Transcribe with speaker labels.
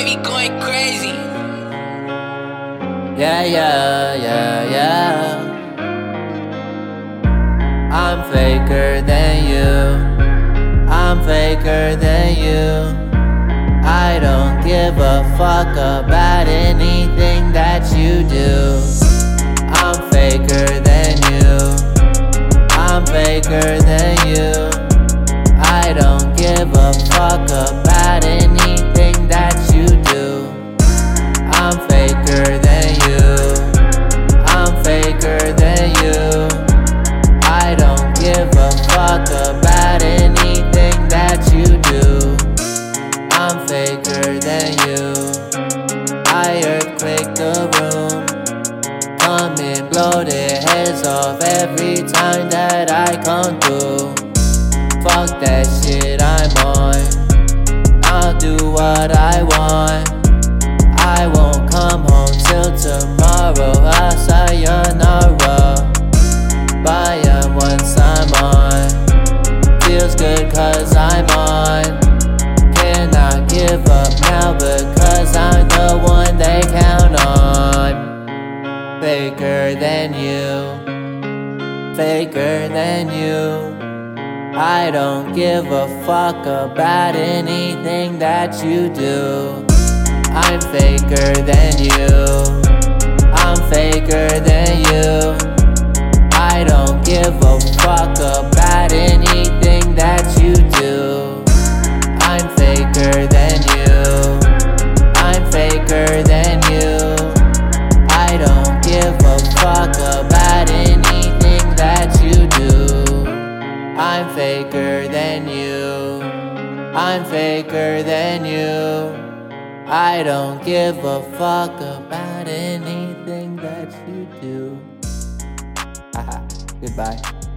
Speaker 1: Wavy going crazy.
Speaker 2: Yeah, yeah, yeah, yeah. I'm faker than you. I'm faker than you. I don't give a fuck about anything that you do. I'm faker than you. I'm faker than you. I don't give a fuck about fuck about anything that you do. I'm faker than you. I earthquake the room. Blow their heads off every time that I come through. Fuck that shit I'm on. I'll do what I I'm on. Cannot give up now because I'm the one they count on. Faker than you. Faker than you. I don't give a fuck about anything that you do. I'm faker than you. I'm faker than you. I'm faker than you. I don't give a fuck about anything that you do. Haha, goodbye.